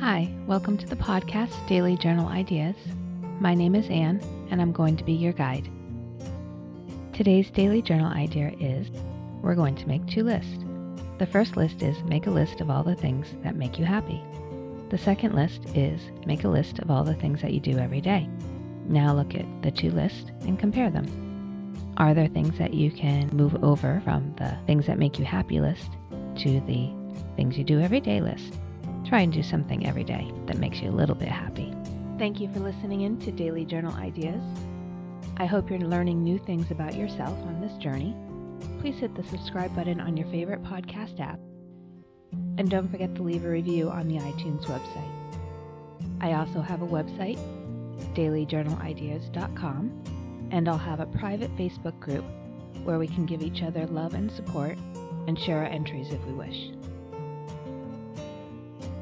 Hi, welcome to the podcast Daily Journal Ideas. My name is Anne, and I'm going to be your guide. Today's daily journal idea is we're going to make two lists. The first list is make a list of all the things that make you happy. The second list is make a list of all the things that you do every day. Now look at the two lists and compare them. Are there things that you can move over from the things that make you happy list to the things you do every day list? Try and do something every day that makes you a little bit happy. Thank you for listening in to Daily Journal Ideas. I hope you're learning new things about yourself on this journey. Please hit the subscribe button on your favorite podcast app. And don't forget to leave a review on the iTunes website. I also have a website, dailyjournalideas.com, and I'll have a private Facebook group where we can give each other love and support and share our entries if we wish.